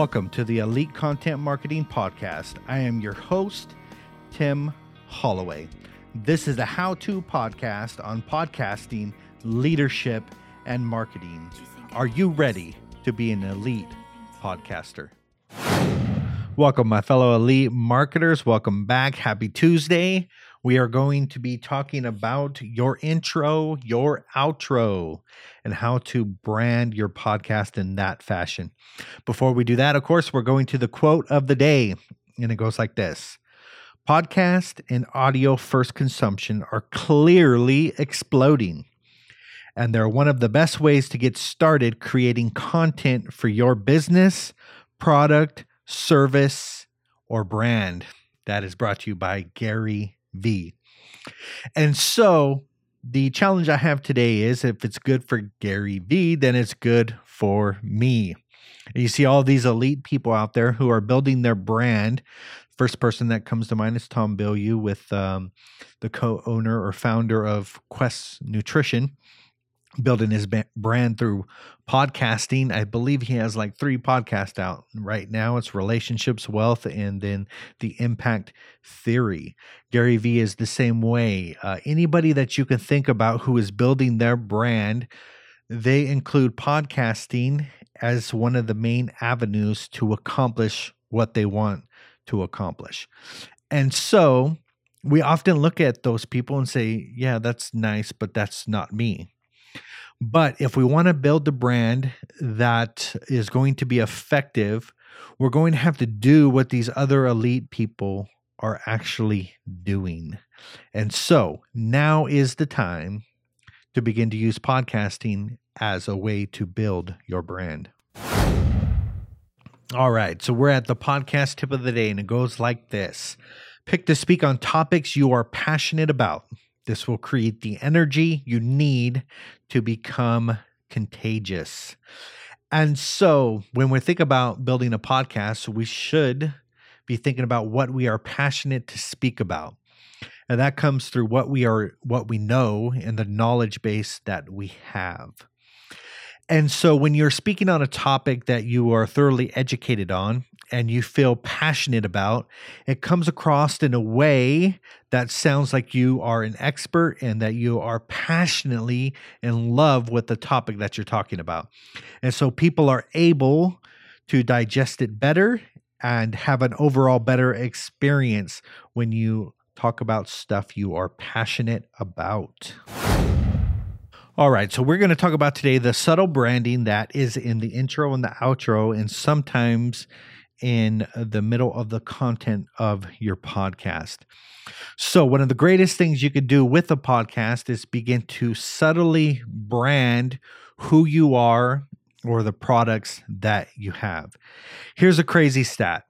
Welcome to the Elite Content Marketing Podcast. I am your host, Tim Holloway. This is a how to podcast on podcasting, leadership, and marketing. Are you ready to be an elite podcaster? Welcome, my fellow elite marketers. Welcome back. Happy Tuesday. We are going to be talking about your intro, your outro, and how to brand your podcast in that fashion. Before we do that, of course, we're going to the quote of the day, and it goes like this Podcast and audio first consumption are clearly exploding. And they're one of the best ways to get started creating content for your business, product, service, or brand. That is brought to you by Gary V. And so the challenge I have today is if it's good for Gary V, then it's good for me. You see all these elite people out there who are building their brand. First person that comes to mind is Tom Bilyeu with um, the co-owner or founder of Quest Nutrition building his brand through podcasting. I believe he has like three podcasts out right now. It's relationships, wealth, and then the impact theory. Gary Vee is the same way. Uh, anybody that you can think about who is building their brand, they include podcasting as one of the main avenues to accomplish what they want to accomplish. And so we often look at those people and say, yeah, that's nice, but that's not me but if we want to build the brand that is going to be effective, we're going to have to do what these other elite people are actually doing. And so now is the time to begin to use podcasting as a way to build your brand. All right, so we're at the podcast tip of the day, and it goes like this Pick to speak on topics you are passionate about. This will create the energy you need to become contagious. And so, when we think about building a podcast, we should be thinking about what we are passionate to speak about. And that comes through what we are what we know and the knowledge base that we have. And so when you're speaking on a topic that you are thoroughly educated on and you feel passionate about, it comes across in a way that sounds like you are an expert and that you are passionately in love with the topic that you're talking about. And so people are able to digest it better and have an overall better experience when you talk about stuff you are passionate about. All right, so we're going to talk about today the subtle branding that is in the intro and the outro, and sometimes in the middle of the content of your podcast. So, one of the greatest things you could do with a podcast is begin to subtly brand who you are or the products that you have. Here's a crazy stat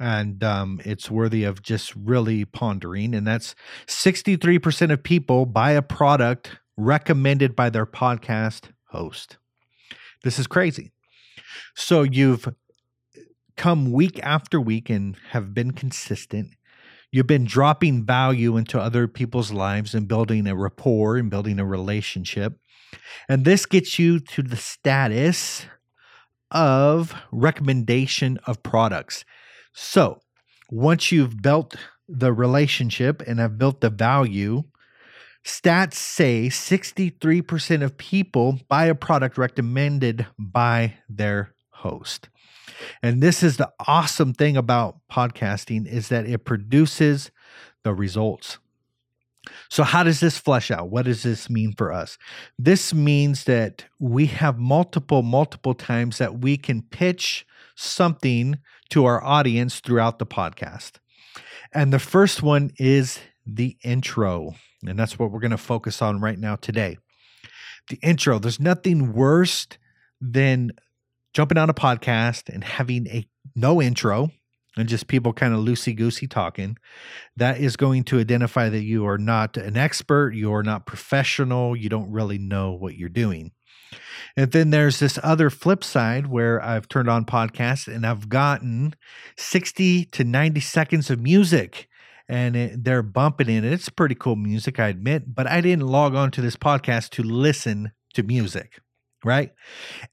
and um, it's worthy of just really pondering. And that's 63% of people buy a product recommended by their podcast host. This is crazy. So you've come week after week and have been consistent. You've been dropping value into other people's lives and building a rapport and building a relationship. And this gets you to the status of recommendation of products. So once you've built the relationship and have built the value, Stats say 63% of people buy a product recommended by their host. And this is the awesome thing about podcasting is that it produces the results. So how does this flesh out? What does this mean for us? This means that we have multiple multiple times that we can pitch something to our audience throughout the podcast. And the first one is the intro. And that's what we're going to focus on right now today. The intro. There's nothing worse than jumping on a podcast and having a no intro and just people kind of loosey goosey talking. That is going to identify that you are not an expert, you are not professional, you don't really know what you're doing. And then there's this other flip side where I've turned on podcasts and I've gotten 60 to 90 seconds of music and it, they're bumping in it. It's pretty cool music, I admit, but I didn't log on to this podcast to listen to music. Right?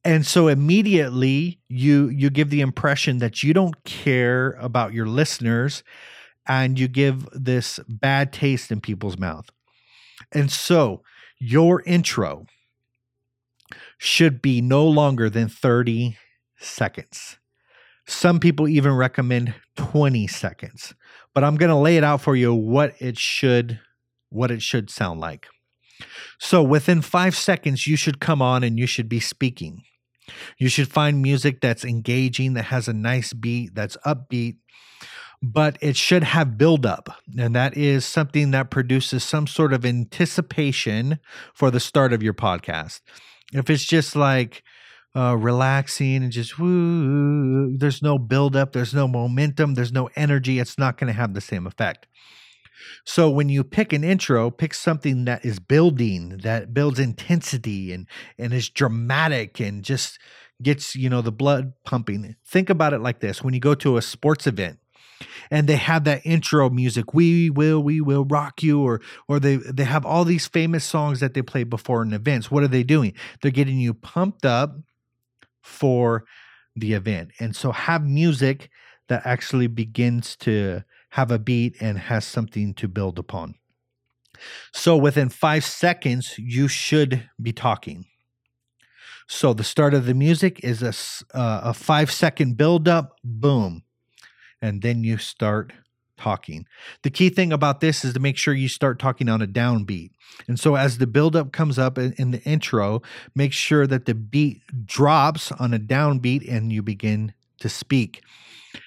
And so immediately you you give the impression that you don't care about your listeners and you give this bad taste in people's mouth. And so your intro should be no longer than 30 seconds. Some people even recommend 20 seconds. But i'm going to lay it out for you what it should what it should sound like so within five seconds, you should come on and you should be speaking. You should find music that's engaging, that has a nice beat, that's upbeat, but it should have buildup. And that is something that produces some sort of anticipation for the start of your podcast. If it's just like, uh, relaxing and just woo, there's no buildup, there's no momentum, there's no energy, it's not going to have the same effect. So when you pick an intro, pick something that is building, that builds intensity and and is dramatic and just gets, you know, the blood pumping. Think about it like this. When you go to a sports event and they have that intro music, we will, we will rock you, or or they they have all these famous songs that they play before in events. What are they doing? They're getting you pumped up for the event. And so have music that actually begins to have a beat and has something to build upon. So within five seconds, you should be talking. So the start of the music is a, uh, a five second build up, boom, and then you start talking. The key thing about this is to make sure you start talking on a downbeat. And so as the buildup comes up in, in the intro, make sure that the beat drops on a downbeat and you begin to speak.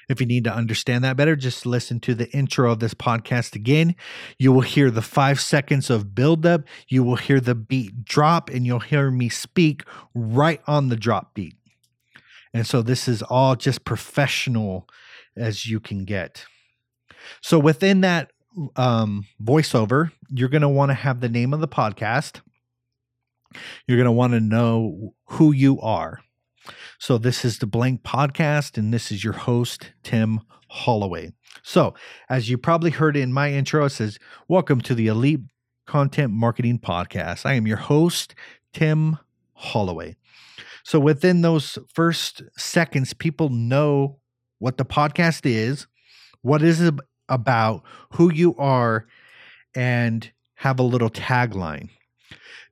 If you need to understand that better, just listen to the intro of this podcast again. You will hear the five seconds of buildup. You will hear the beat drop, and you'll hear me speak right on the drop beat. And so this is all just professional as you can get. So within that um, voiceover, you're going to want to have the name of the podcast. You're going to want to know who you are. So, this is the Blank Podcast, and this is your host, Tim Holloway. So, as you probably heard in my intro, it says, Welcome to the Elite Content Marketing Podcast. I am your host, Tim Holloway. So, within those first seconds, people know what the podcast is, what is it about, who you are, and have a little tagline.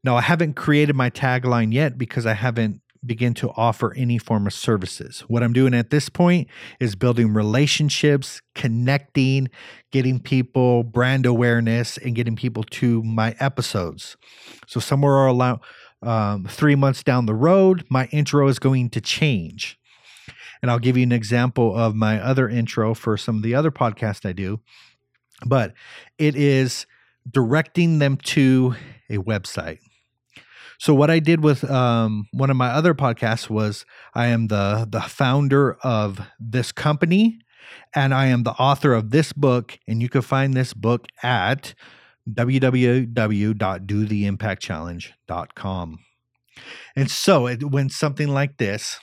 Now, I haven't created my tagline yet because I haven't begin to offer any form of services. What I'm doing at this point is building relationships, connecting, getting people brand awareness, and getting people to my episodes. So, somewhere around um, three months down the road, my intro is going to change. And I'll give you an example of my other intro for some of the other podcasts I do. But it is directing them to a website. So what I did with um, one of my other podcasts was I am the the founder of this company, and I am the author of this book, and you can find this book at www.dotheimpactchallenge.com. And so it, went something like this,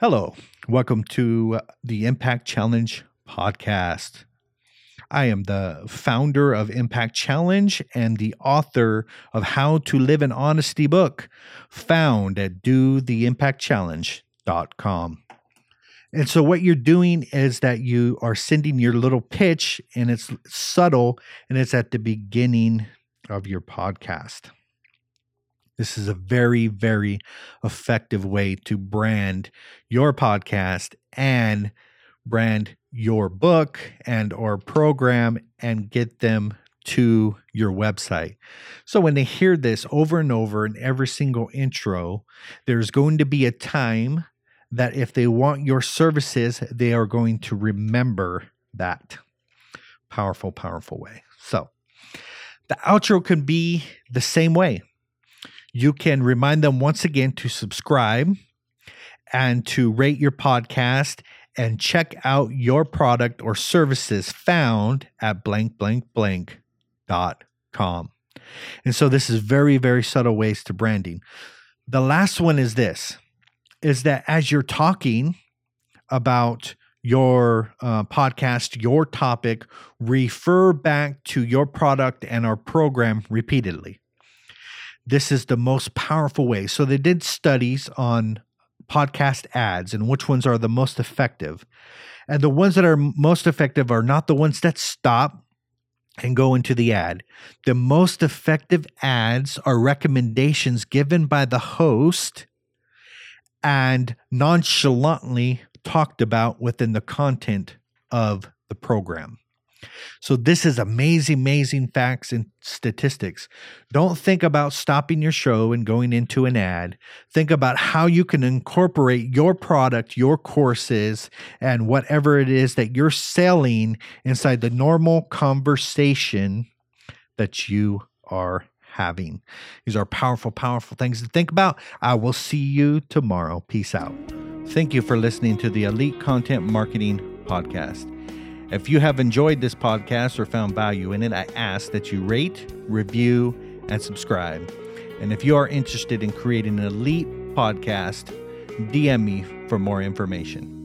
hello, welcome to the Impact Challenge podcast. I am the founder of Impact Challenge and the author of How to Live an Honesty book, found at dotheimpactchallenge.com. And so, what you're doing is that you are sending your little pitch, and it's subtle, and it's at the beginning of your podcast. This is a very, very effective way to brand your podcast and brand your book and or program and get them to your website. So when they hear this over and over in every single intro, there's going to be a time that if they want your services, they are going to remember that. Powerful, powerful way. So the outro can be the same way. You can remind them once again to subscribe and to rate your podcast and check out your product or services found at blank blank blank dot com. And so this is very, very subtle ways to branding. The last one is this is that as you're talking about your uh, podcast, your topic, refer back to your product and our program repeatedly. this is the most powerful way. So they did studies on podcast ads and which ones are the most effective. And the ones that are most effective are not the ones that stop and go into the ad. The most effective ads are recommendations given by the host and nonchalantly talked about within the content of the program. So, this is amazing, amazing facts and statistics. Don't think about stopping your show and going into an ad. Think about how you can incorporate your product, your courses, and whatever it is that you're selling inside the normal conversation that you are having. These are powerful, powerful things to think about. I will see you tomorrow. Peace out. Thank you for listening to the Elite Content Marketing Podcast. If you have enjoyed this podcast or found value in it, I ask that you rate, review, and subscribe. And if you are interested in creating an elite podcast, DM me for more information.